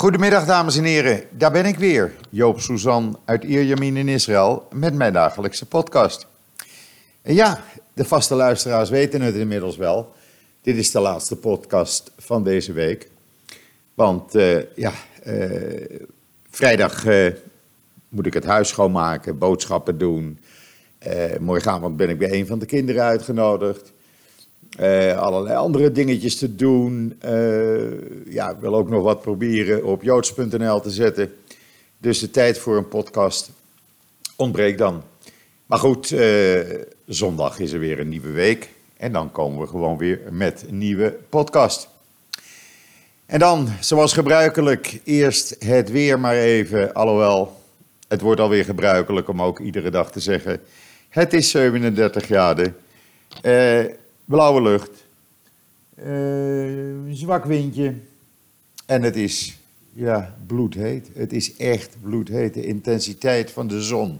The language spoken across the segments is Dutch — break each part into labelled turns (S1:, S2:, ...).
S1: Goedemiddag dames en heren, daar ben ik weer, Joop Suzan uit Ierjamin in Israël met mijn dagelijkse podcast. En ja, de vaste luisteraars weten het inmiddels wel. Dit is de laatste podcast van deze week. Want uh, ja, uh, vrijdag uh, moet ik het huis schoonmaken, boodschappen doen. morgenavond ben ik bij een van de kinderen uitgenodigd. Uh, allerlei andere dingetjes te doen. Uh, ja, ik wil ook nog wat proberen op joods.nl te zetten. Dus de tijd voor een podcast ontbreekt dan. Maar goed, uh, zondag is er weer een nieuwe week. En dan komen we gewoon weer met een nieuwe podcast. En dan, zoals gebruikelijk, eerst het weer maar even. Alhoewel, het wordt alweer gebruikelijk om ook iedere dag te zeggen: het is 37 graden. Uh, blauwe lucht, uh, zwak windje en het is ja, bloedheet. Het is echt bloedheet. De intensiteit van de zon.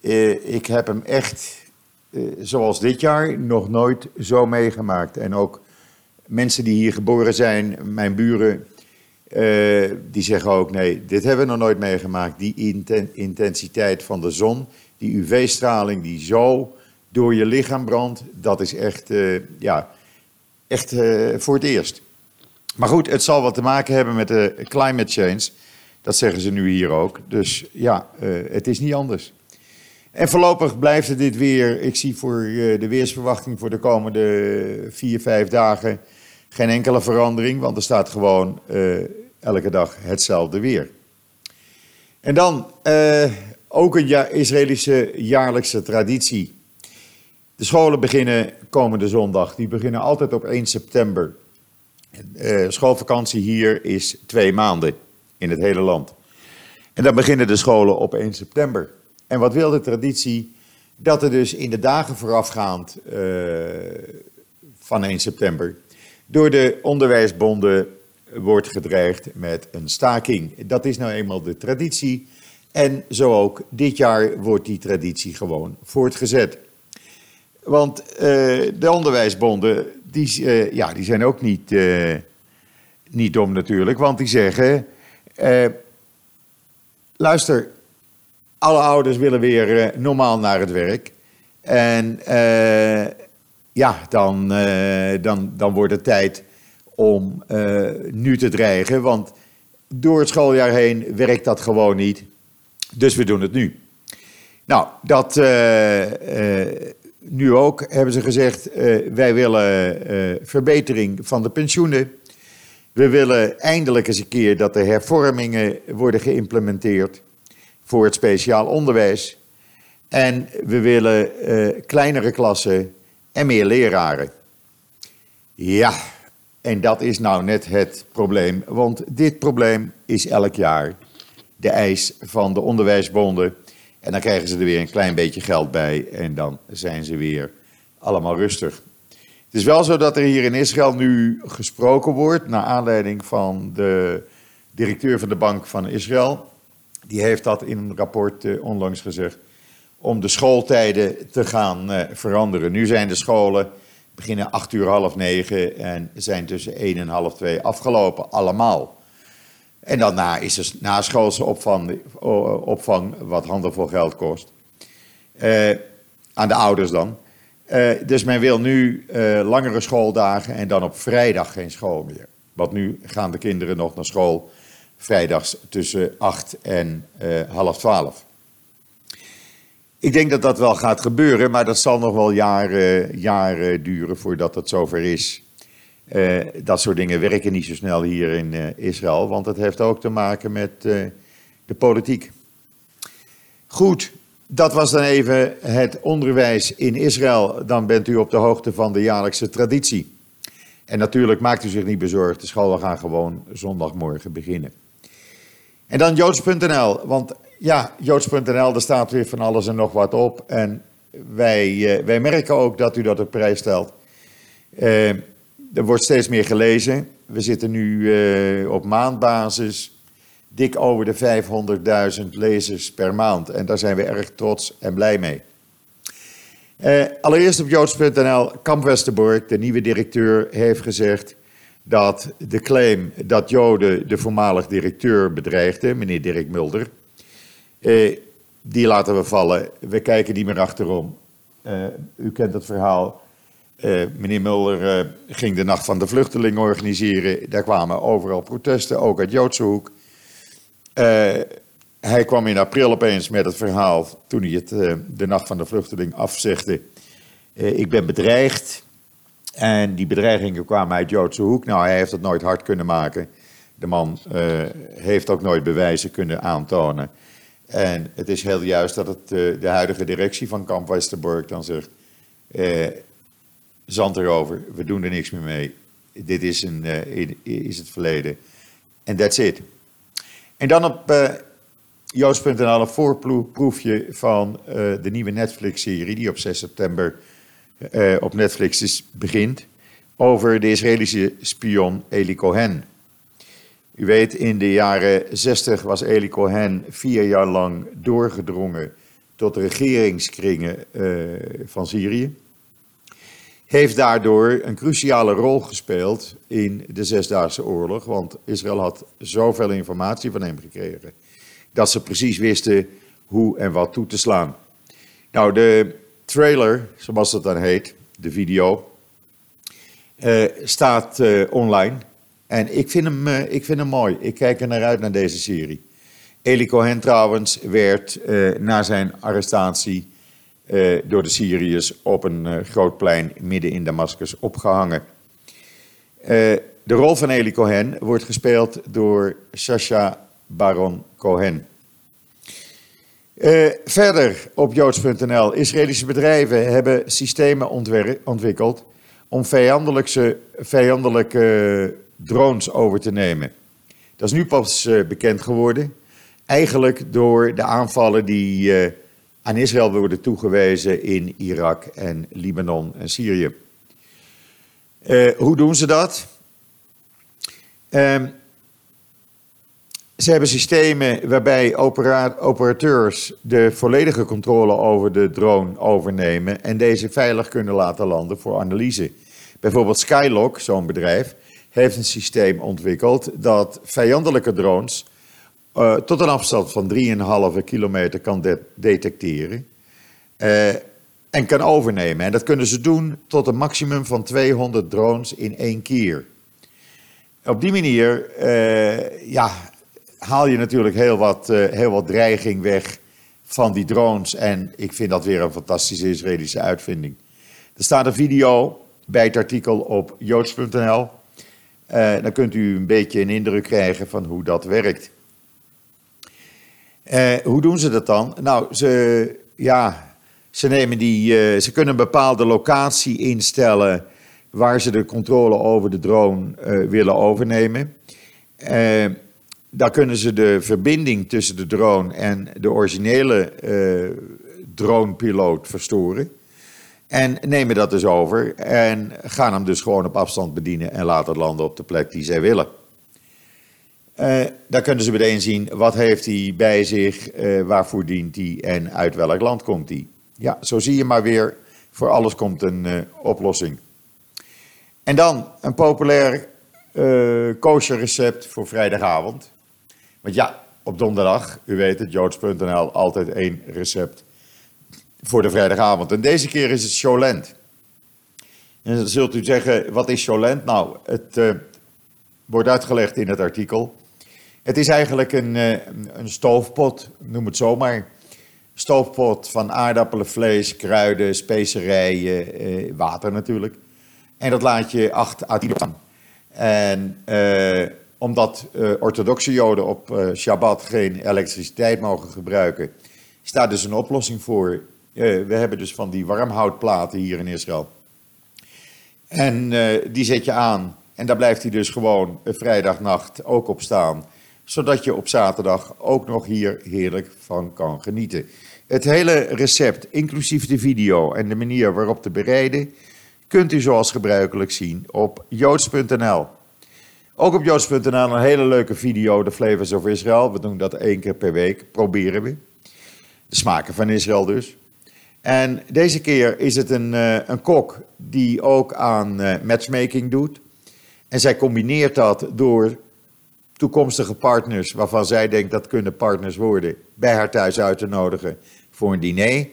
S1: Uh, ik heb hem echt, uh, zoals dit jaar, nog nooit zo meegemaakt. En ook mensen die hier geboren zijn, mijn buren, die zeggen ook: nee, dit hebben we nog nooit meegemaakt. Die inten intensiteit van de zon, die UV-straling die zo door je lichaam brandt, dat is echt, uh, ja, echt uh, voor het eerst. Maar goed, het zal wat te maken hebben met de climate change. Dat zeggen ze nu hier ook. Dus ja, het is niet anders. En voorlopig blijft het dit weer. Ik zie voor de weersverwachting voor de komende vier, vijf dagen geen enkele verandering. Want er staat gewoon elke dag hetzelfde weer. En dan ook een Israëlische jaarlijkse traditie. De scholen beginnen komende zondag. Die beginnen altijd op 1 september. Uh, schoolvakantie hier is twee maanden in het hele land. En dan beginnen de scholen op 1 september. En wat wil de traditie? Dat er dus in de dagen voorafgaand uh, van 1 september door de onderwijsbonden wordt gedreigd met een staking. Dat is nou eenmaal de traditie. En zo ook dit jaar wordt die traditie gewoon voortgezet. Want uh, de onderwijsbonden, die, uh, ja, die zijn ook niet, uh, niet dom natuurlijk. Want die zeggen, luister, alle ouders willen weer normaal naar het werk. En ja, dan, dan, dan wordt het tijd om nu te dreigen. Want door het schooljaar heen werkt dat gewoon niet. Dus we doen het nu. Nou, dat nu ook hebben ze gezegd: uh, wij willen uh, verbetering van de pensioenen. We willen eindelijk eens een keer dat de hervormingen worden geïmplementeerd voor het speciaal onderwijs. En we willen uh, kleinere klassen en meer leraren. Ja, en dat is nou net het probleem. Want dit probleem is elk jaar de eis van de onderwijsbonden en dan krijgen ze er weer een klein beetje geld bij en dan zijn ze weer allemaal rustig. Het is wel zo dat er hier in Israël nu gesproken wordt, naar aanleiding van de directeur van de Bank van Israël. Die heeft dat in een rapport uh, onlangs gezegd, om de schooltijden te gaan uh, veranderen. Nu zijn de scholen beginnen acht uur half negen en zijn tussen één en half twee afgelopen, allemaal. En daarna is er naschoolse opvang, opvang wat handenvol geld kost. Uh, aan de ouders dan. Uh, dus men wil nu uh, langere schooldagen en dan op vrijdag geen school meer. Want nu gaan de kinderen nog naar school vrijdags tussen 8 en half 12. Ik denk dat dat wel gaat gebeuren, maar dat zal nog wel jaren, jaren duren voordat het zover is. Uh, dat soort dingen werken niet zo snel hier in uh, Israël, want het heeft ook te maken met uh, de politiek. Goed, dat was dan even het onderwijs in Israël. Dan bent u op de hoogte van de jaarlijkse traditie. En natuurlijk maakt u zich niet bezorgd, de scholen gaan gewoon zondagmorgen beginnen. En dan joods.nl, want ja, joods.nl, daar staat weer van alles en nog wat op. En wij, wij merken ook dat u dat op prijs stelt. Er wordt steeds meer gelezen. We zitten nu uh, op maandbasis dik over de 500.000 lezers per maand. En daar zijn we erg trots en blij mee. Uh, allereerst op joods.nl, Kamp Westerbork, de nieuwe directeur, heeft gezegd dat de claim dat Joden de voormalig directeur bedreigden, meneer Dirk Mulder, eh, die laten we vallen. We kijken niet meer achterom. U kent het verhaal. Uh, meneer Mulder uh, ging de Nacht van de Vluchtelingen organiseren. Daar kwamen overal protesten, ook uit Joodse hoek. hij kwam in april opeens met het verhaal, toen hij het, de Nacht van de Vluchteling afzegde. ik ben bedreigd. En die bedreigingen kwamen uit Joodse hoek. Nou, hij heeft het nooit hard kunnen maken. De man heeft ook nooit bewijzen kunnen aantonen. En het is heel juist dat het, de huidige directie van Kamp Westerbork dan zegt: eh, zand erover, we doen er niks meer mee. Dit is, een, uh, is het verleden. En that's it. En dan op uh, Joost.nl een voorproefje van de nieuwe Netflix-serie die op 6 september op Netflix is, begint. Over de Israëlische spion Eli Cohen. U weet, in de jaren 60 was Eli Cohen vier jaar lang doorgedrongen tot de regeringskringen van Syrië. Heeft daardoor een cruciale rol gespeeld in de Zesdaagse Oorlog, want Israël had zoveel informatie van hem gekregen dat ze precies wisten hoe en wat toe te slaan. Nou, de trailer, zoals dat dan heet, de video, uh, staat uh, online. En ik vind, hem, eh, ik vind hem mooi. Ik kijk er naar uit naar deze serie. Eli Cohen trouwens werd na zijn arrestatie door de Syriërs op een groot plein midden in Damascus opgehangen. de rol van Eli Cohen wordt gespeeld door Sasha Baron Cohen. verder op joods.nl. Israëlische bedrijven hebben systemen ontwikkeld om vijandelijke, vijandelijke drones over te nemen. Dat is nu pas bekend geworden. Eigenlijk door de aanvallen die aan Israël worden toegewezen in Irak en Libanon en Syrië. Uh, hoe doen ze dat? Ehm, ze hebben systemen waarbij opera operateurs de volledige controle over de drone overnemen en deze veilig kunnen laten landen voor analyse. Bijvoorbeeld Skylock, zo'n bedrijf, heeft een systeem ontwikkeld dat vijandelijke drones uh, tot een afstand van 3,5 kilometer kan de detecteren uh, en kan overnemen. En dat kunnen ze doen tot een maximum van 200 drones in één keer. Op die manier uh, ja, haal je natuurlijk heel wat, heel wat dreiging weg van die drones. En ik vind dat weer een fantastische Israëlische uitvinding. Er staat een video bij het artikel op joods.nl. Dan kunt u een beetje een indruk krijgen van hoe dat werkt. Uh, hoe doen ze dat dan? Nou, ze, ja, ze, nemen die, uh, ze kunnen een bepaalde locatie instellen waar ze de controle over de drone willen overnemen. daar kunnen ze de verbinding tussen de drone en de originele dronepiloot verstoren. En nemen dat dus over en gaan hem dus gewoon op afstand bedienen en laten landen op de plek die zij willen. Uh, daar kunnen ze meteen zien wat heeft hij bij zich, uh, waarvoor dient hij en uit welk land komt hij. Ja, zo zie je maar weer, voor alles komt een uh, oplossing. En dan een populair kosher recept voor vrijdagavond. Want ja, op donderdag, u weet het, joods.nl, altijd één recept voor de vrijdagavond. En deze keer is het Cholent. En dan zult u zeggen, wat is Cholent? Nou, het wordt uitgelegd in het artikel. Het is eigenlijk een, uh, een stoofpot, noem het zomaar. Stoofpot van aardappelen, vlees, kruiden, specerijen, uh, water natuurlijk. En dat laat je 8 à 10 aan. En omdat orthodoxe joden op Shabbat geen elektriciteit mogen gebruiken, staat dus een oplossing voor we hebben dus van die warmhoutplaten hier in Israël. En die zet je aan en daar blijft hij dus gewoon vrijdagnacht ook op staan. Zodat je op zaterdag ook nog hier heerlijk van kan genieten. Het hele recept, inclusief de video en de manier waarop te bereiden, kunt u zoals gebruikelijk zien op joods.nl. Ook op joods.nl een hele leuke video, de Flavors of Israel. We doen dat één keer per week, proberen we. De smaken van Israël dus. En deze keer is het een, uh, een kok die ook aan uh, matchmaking doet. En zij combineert dat door toekomstige partners, waarvan zij denkt dat kunnen partners worden, bij haar thuis uit te nodigen voor een diner.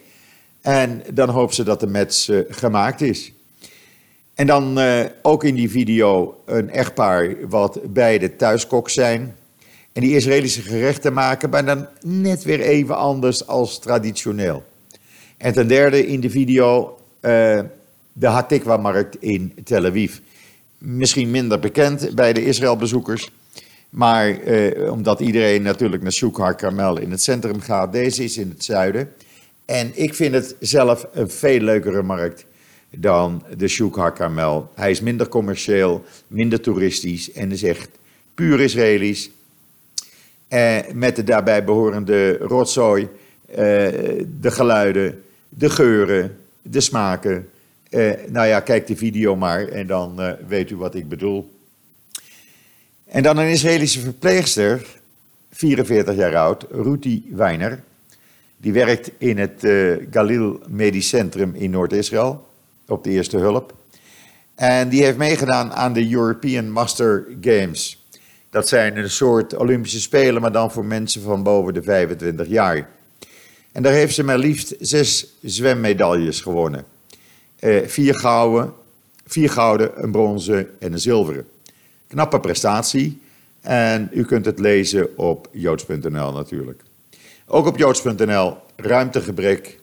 S1: En dan hoopt ze dat de match uh, gemaakt is. En dan uh, ook in die video een echtpaar wat beide thuiskok zijn. En die Israëlische gerechten maken, maar dan net weer even anders als traditioneel. En ten derde in de video uh, de Hatikwa-markt in Tel Aviv. Misschien minder bekend bij de Israëlbezoekers. Maar uh, omdat iedereen natuurlijk naar Shuk Karmel in het centrum gaat, deze is in het zuiden. En ik vind het zelf een veel leukere markt dan de Shuk Karmel. Hij is minder commercieel, minder toeristisch en is echt puur Israëlisch. Uh, met de daarbij behorende rotzooi, uh, de geluiden, de geuren, de smaken. Uh, nou ja, kijk de video maar en dan uh, weet u wat ik bedoel. En dan een Israëlische verpleegster, 44 jaar oud, Ruti Weiner. Die werkt in het uh, Galil Medisch Centrum in Noord-Israël, op de eerste hulp. En die heeft meegedaan aan de European Master Games. Dat zijn een soort Olympische Spelen, maar dan voor mensen van boven de 25 jaar. En daar heeft ze maar liefst zes zwemmedailles gewonnen. Uh, vier, gouden, vier gouden, een bronzen en een zilveren. Knappe prestatie. En u kunt het lezen op joods.nl natuurlijk. Ook op joods.nl ruimtegebrek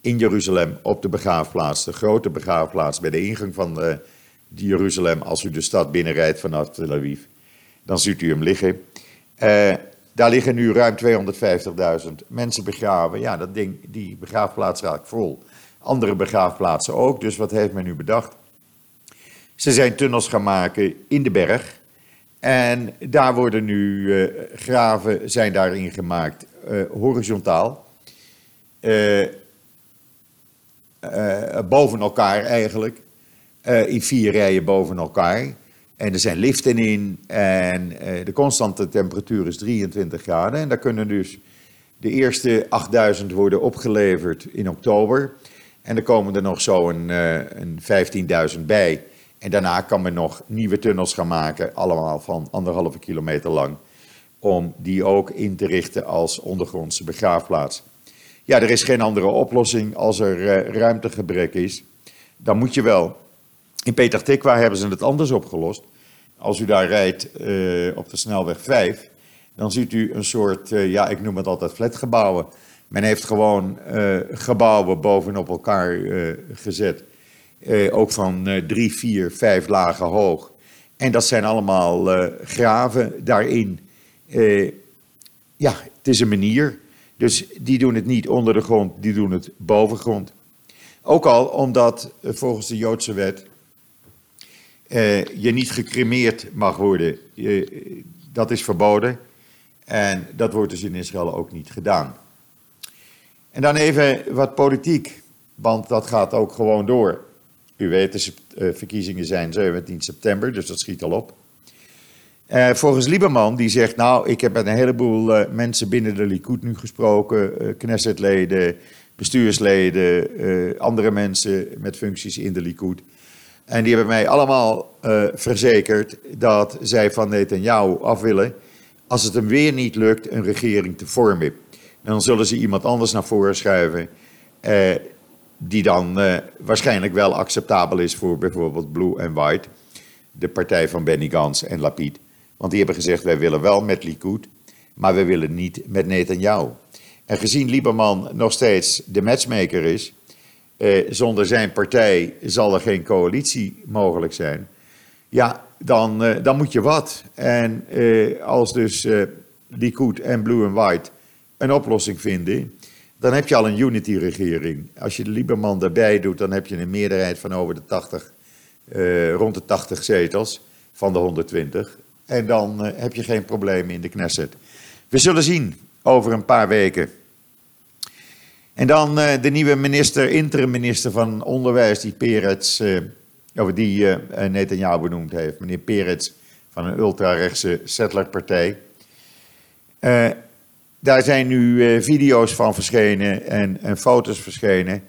S1: in Jeruzalem op de begraafplaats. De grote begraafplaats bij de ingang van de, de Jeruzalem. Als u de stad binnenrijdt vanaf Tel Aviv, dan ziet u hem liggen. Uh, daar liggen nu ruim 250.000 mensen begraven. Ja, dat ding, die begraafplaats raakt vol. Andere begraafplaatsen ook. Dus wat heeft men nu bedacht? Ze zijn tunnels gaan maken in de berg. En daar worden nu uh, graven zijn daarin gemaakt, uh, horizontaal. Uh, boven elkaar eigenlijk. in vier rijen boven elkaar. En er zijn liften in en de constante temperatuur is 23 graden. En daar kunnen dus de eerste 8000 worden opgeleverd in oktober. En er komen er nog zo een, een 15.000 bij. En daarna kan men nog nieuwe tunnels gaan maken, allemaal van anderhalve kilometer lang, om die ook in te richten als ondergrondse begraafplaats. Ja, er is geen andere oplossing als er uh, ruimtegebrek is. Dan moet je wel. In Peter Tikwa hebben ze het anders opgelost. Als u daar rijdt uh, op de snelweg 5, dan ziet u een soort, uh, ja, ik noem het altijd flatgebouwen. Men heeft gewoon gebouwen bovenop elkaar gezet eh, ook van eh, drie, vier, vijf lagen hoog. En dat zijn allemaal eh, graven daarin. Ja, het is een manier. Dus die doen het niet onder de grond, die doen het boven grond. Ook al omdat volgens de Joodse wet je niet gecremeerd mag worden. dat is verboden. En dat wordt dus in Israël ook niet gedaan. En dan even wat politiek, want dat gaat ook gewoon door. U weet, de eh, verkiezingen zijn 17 september, dus dat schiet al op. Uh, volgens Lieberman, die zegt, nou, ik heb met een heleboel uh, mensen binnen de Likud nu gesproken, uh, Knessetleden, bestuursleden, andere mensen met functies in de Likud. En die hebben mij allemaal verzekerd dat zij van Netanyahu af willen, als het hem weer niet lukt, een regering te vormen. Dan zullen ze iemand anders naar voren schuiven die dan uh, waarschijnlijk wel acceptabel is voor bijvoorbeeld Blue and White, de partij van Benny Gantz en Lapid. Want die hebben gezegd, wij willen wel met Likud, maar we willen niet met Netanyahu. En gezien Lieberman nog steeds de matchmaker is, eh, zonder zijn partij zal er geen coalitie mogelijk zijn. Ja, dan, eh, dan moet je wat. En eh, als dus eh, Likud en Blue and White een oplossing vinden, dan heb je al een unity-regering. Als je de Lieberman erbij doet, dan heb je een meerderheid van over de 80, uh, rond de 80 zetels van de 120. En dan uh, heb je geen problemen in de Knesset. We zullen zien over een paar weken. En dan uh, de nieuwe minister, interim-minister van Onderwijs, die Peretz, of die Netanyahu benoemd heeft. Meneer Peretz van een ultra-rechtse settlerpartij. Daar zijn nu eh, video's van verschenen en, en foto's verschenen.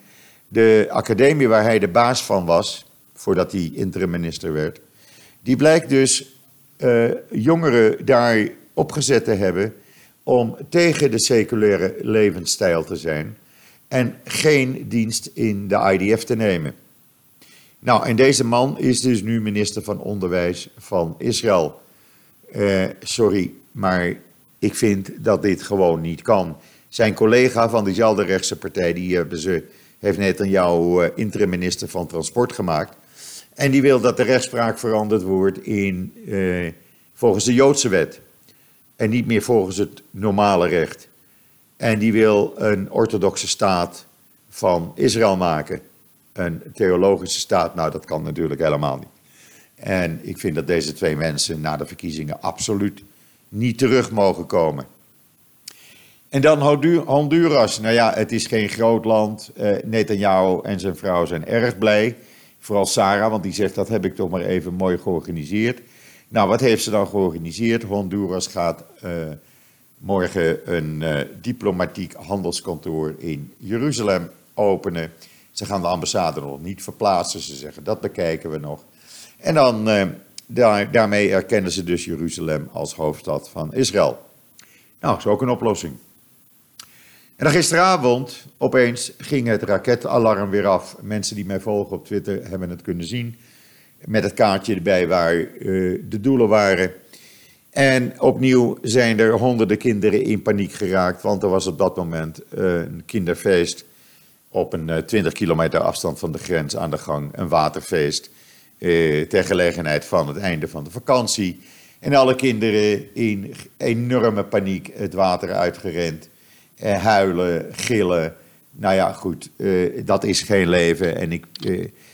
S1: De academie waar hij de baas van was, voordat hij interim-minister werd, Die blijkt dus uh, jongeren daar opgezet te hebben om tegen de seculaire levensstijl te zijn en geen dienst in de IDF te nemen. Nou, en deze man is dus nu minister van Onderwijs van Israël. Uh, sorry, maar ik vind dat dit gewoon niet kan. Zijn collega van diezelfde rechtse partij, die hebben ze, heeft net aan jou uh, interim minister van Transport gemaakt. En die wil dat de rechtspraak veranderd wordt in, uh, volgens de Joodse wet. En niet meer volgens het normale recht. En die wil een orthodoxe staat van Israël maken. Een theologische staat, nou dat kan natuurlijk helemaal niet. En ik vind dat deze twee mensen na de verkiezingen absoluut niet terug mogen komen. En dan Honduras. Nou ja, het is geen groot land. Uh, Netanyahu en zijn vrouw zijn erg blij. Vooral Sarah, want die zegt dat heb ik toch maar even mooi georganiseerd. Nou, wat heeft ze dan georganiseerd? Honduras gaat uh, morgen een uh, diplomatiek handelskantoor in Jeruzalem openen. Ze gaan de ambassade nog niet verplaatsen. Ze zeggen dat bekijken we nog. En dan, daar, daarmee erkennen ze dus Jeruzalem als hoofdstad van Israël. Nou, is ook een oplossing. En dan gisteravond, opeens, ging het raketalarm weer af. Mensen die mij volgen op Twitter hebben het kunnen zien. Met het kaartje erbij waar uh, de doelen waren. En opnieuw zijn er honderden kinderen in paniek geraakt. Want er was op dat moment uh, een kinderfeest op een uh, 20 kilometer afstand van de grens aan de gang. Een waterfeest ter gelegenheid van het einde van de vakantie. En alle kinderen in enorme paniek het water uitgerend eh, huilen, gillen. Nou ja, goed, uh, dat is geen leven. En ik,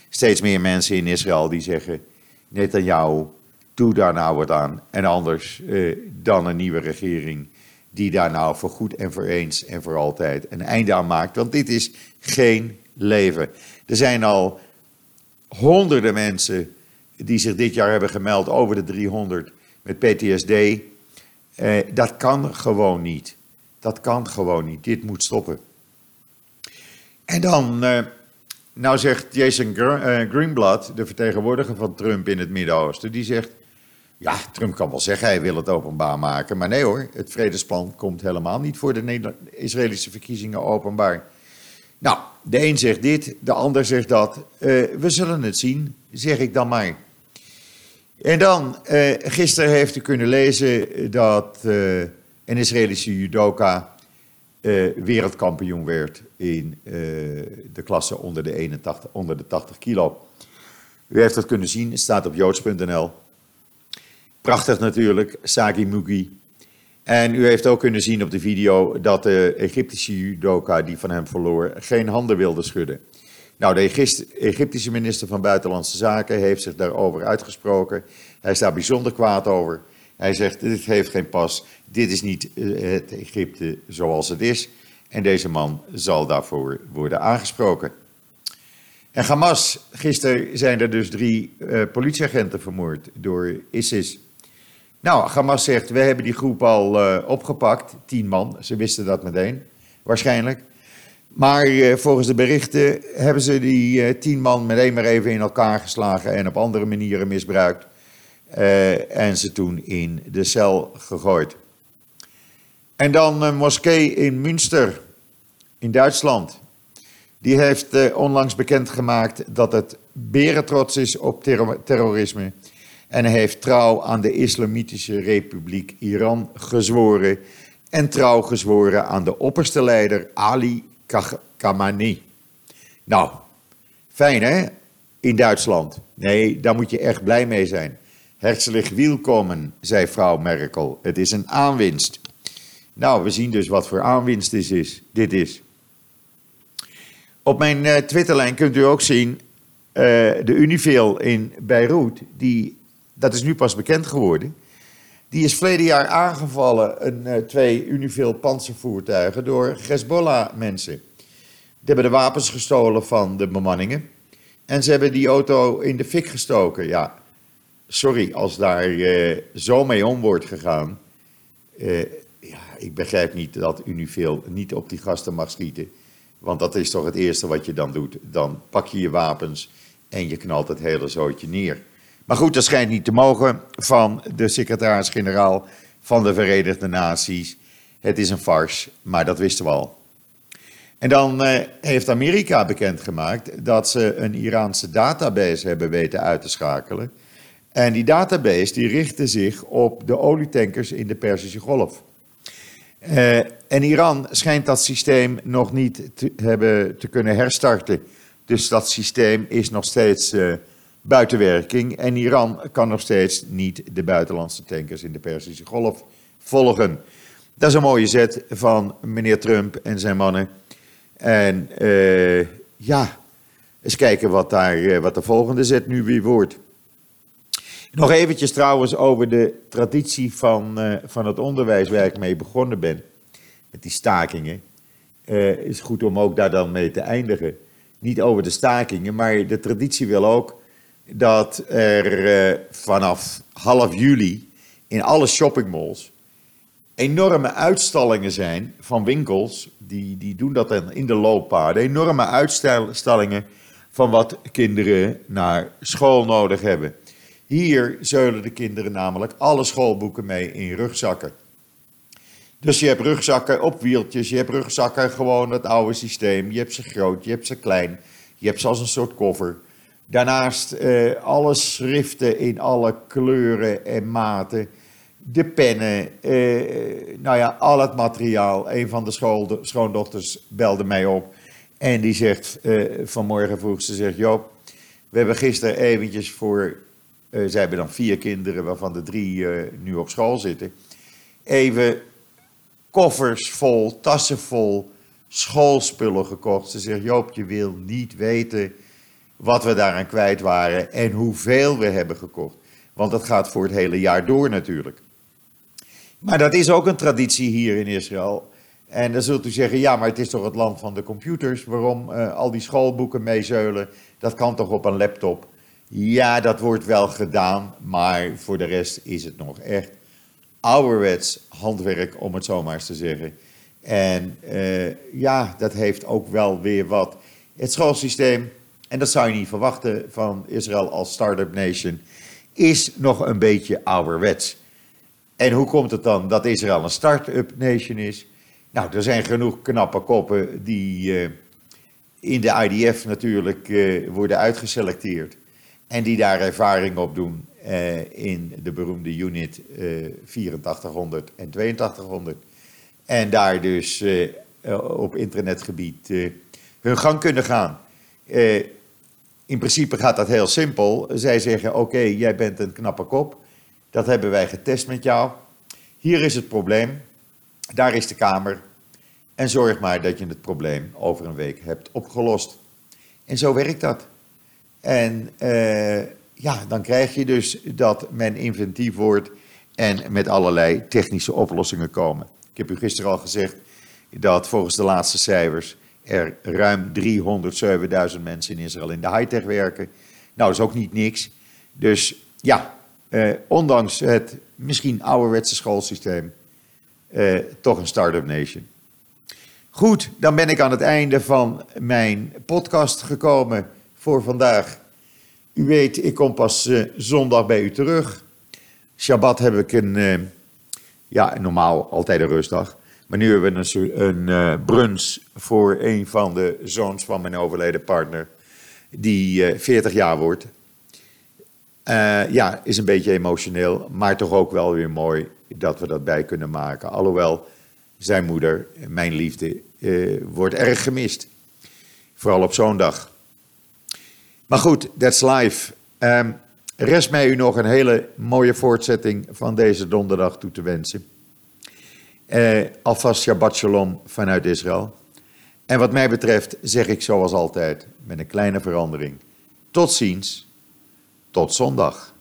S1: steeds meer mensen in Israël die zeggen: net aan jou, doe daar nou wat aan. En anders dan een nieuwe regering die daar nou voor goed en voor eens en voor altijd een einde aan maakt. Want dit is geen leven. Er zijn al honderden mensen die zich dit jaar hebben gemeld, over de 300, met PTSD. dat kan gewoon niet. Dat kan gewoon niet. Dit moet stoppen. En dan, uh, nou zegt Jason eh, Greenblatt, de vertegenwoordiger van Trump in het Midden-Oosten, die zegt, ja, Trump kan wel zeggen hij wil het openbaar maken, maar nee hoor, het vredesplan komt helemaal niet voor de Israëlische verkiezingen openbaar. Nou, de een zegt dit, de ander zegt dat. Uh, we zullen het zien, zeg ik dan maar. En dan, uh, gisteren heeft u kunnen lezen dat uh, een Israëlische judoka wereldkampioen werd in de klasse onder de, 81, onder de 80 kilo. U heeft dat kunnen zien, het staat op joods.nl. Prachtig natuurlijk, Sagi Mugi. En u heeft ook kunnen zien op de video dat de Egyptische judoka die van hem verloor geen handen wilde schudden. Nou, de Egyptische minister van Buitenlandse Zaken heeft zich daarover uitgesproken. Hij is daar bijzonder kwaad over. Hij zegt, dit heeft geen pas, dit is niet eh, het Egypte zoals het is. En deze man zal daarvoor worden aangesproken. En Hamas, gisteren zijn er dus drie uh, politieagenten vermoord door ISIS. Nou, Hamas zegt, we hebben die groep al uh, opgepakt, tien man. Ze wisten dat meteen, waarschijnlijk. Maar uh, volgens de berichten hebben ze die tien man meteen maar even in elkaar geslagen en op andere manieren misbruikt. En ze toen in de cel gegooid. En dan een moskee in Münster, in Duitsland. Die heeft onlangs bekendgemaakt dat het berentrots is op terror terrorisme. En heeft trouw aan de Islamitische Republiek Iran gezworen. En trouw gezworen aan de opperste leider Ali Khamenei. Nou, fijn hè, in Duitsland. Nee, daar moet je echt blij mee zijn. Herzlich welkom, zei vrouw Merkel. Het is een aanwinst. Nou, we zien dus wat voor aanwinst dit is. Dit is. Op mijn uh, Twitterlijn kunt u ook zien uh, de Unifil in Beirut. Die, dat is nu pas bekend geworden. Die is verleden jaar aangevallen, een, uh, twee Unifil panzervoertuigen, door Hezbollah-mensen. Die hebben de wapens gestolen van de bemanningen. En ze hebben die auto in de fik gestoken. Ja, sorry, als daar uh, zo mee om wordt gegaan. Uh, ja, ik begrijp niet dat Unifil niet op die gasten mag schieten. Want dat is toch het eerste wat je dan doet. Dan pak je je wapens en je knalt het hele zootje neer. Maar goed, dat schijnt niet te mogen van de secretaris-generaal van de Verenigde Naties. Het is een farce, maar dat wisten we al. En dan eh, heeft Amerika bekendgemaakt dat ze een Iraanse database hebben weten uit te schakelen. En die database die richtte zich op de olietankers in de Perzische Golf. Uh, en Iran schijnt dat systeem nog niet te, hebben te kunnen herstarten. Dus dat systeem is nog steeds uh, buiten werking. En Iran kan nog steeds niet de buitenlandse tankers in de Perzische Golf volgen. Dat is een mooie zet van meneer Trump en zijn mannen. En uh, ja, eens kijken wat, daar, wat de volgende zet nu weer wordt. Nog eventjes trouwens over de traditie van, uh, van het onderwijs waar ik mee begonnen ben. Met die stakingen. Is goed om ook daar dan mee te eindigen. Niet over de stakingen, maar de traditie wil ook dat er uh, vanaf half juli in alle shoppingmalls enorme uitstallingen zijn van winkels. Die, die doen dat dan in de looppaden. Enorme uitstallingen van wat kinderen naar school nodig hebben. Hier zeulen de kinderen namelijk alle schoolboeken mee in rugzakken. Dus je hebt rugzakken op wieltjes, je hebt rugzakken gewoon het oude systeem. Je hebt ze groot, je hebt ze klein, je hebt ze als een soort koffer. Daarnaast eh, alle schriften in alle kleuren en maten. De pennen, eh, nou ja, al het materiaal. Een van de schoondochters belde mij op en die zegt eh, vanmorgen vroeg, ze zegt Joop, we hebben gisteren eventjes voor zij hebben dan vier kinderen, waarvan de drie nu op school zitten. Even koffers vol, tassen vol, schoolspullen gekocht. Ze zegt, Joop, je wil niet weten wat we daaraan kwijt waren en hoeveel we hebben gekocht. Want dat gaat voor het hele jaar door natuurlijk. Maar dat is ook een traditie hier in Israël. En dan zult u zeggen, ja, maar het is toch het land van de computers. Waarom uh, al die schoolboeken meezeulen? Dat kan toch op een laptop? Ja, dat wordt wel gedaan, maar voor de rest is het nog echt ouderwets handwerk, om het zo maar eens te zeggen. En uh, ja, dat heeft ook wel weer wat. Het schoolsysteem, en dat zou je niet verwachten van Israël als start-up nation, is nog een beetje ouderwets. En hoe komt het dan dat Israël een start-up nation is? Nou, er zijn genoeg knappe koppen die uh, in de IDF natuurlijk uh, worden uitgeselecteerd. En die daar ervaring op doen uh, in de beroemde unit uh, 8400 en 8200. En daar dus op internetgebied hun gang kunnen gaan. In principe gaat dat heel simpel. Zij zeggen: Oké, jij bent een knappe kop. Dat hebben wij getest met jou. Hier is het probleem. Daar is de kamer. En zorg maar dat je het probleem over een week hebt opgelost. En zo werkt dat. En uh, ja, dan krijg je dus dat men inventief wordt en met allerlei technische oplossingen komen. Ik heb u gisteren al gezegd dat volgens de laatste cijfers er ruim 307.000 mensen in Israël in de high-tech werken. Nou, dat is ook niet niks. Dus ja, eh, ondanks het misschien ouderwetse schoolsysteem, eh, toch een start-up nation. Goed, dan ben ik aan het einde van mijn podcast gekomen voor vandaag. U weet, ik kom pas uh, zondag bij u terug. Shabbat heb ik een, uh, ja, normaal altijd een rustdag. Maar nu hebben we een, een brunch voor een van de zoons van mijn overleden partner, die 40 jaar wordt. ja, is een beetje emotioneel, maar toch ook wel weer mooi dat we dat bij kunnen maken. Alhoewel zijn moeder, mijn liefde, wordt erg gemist. Vooral op zo'n dag. Maar goed, that's life. Um, rest mij u nog een hele mooie voortzetting van deze donderdag toe te wensen. Uh, alvast Shabbat Shalom vanuit Israël. En wat mij betreft zeg ik zoals altijd, met een kleine verandering. Tot ziens, tot zondag.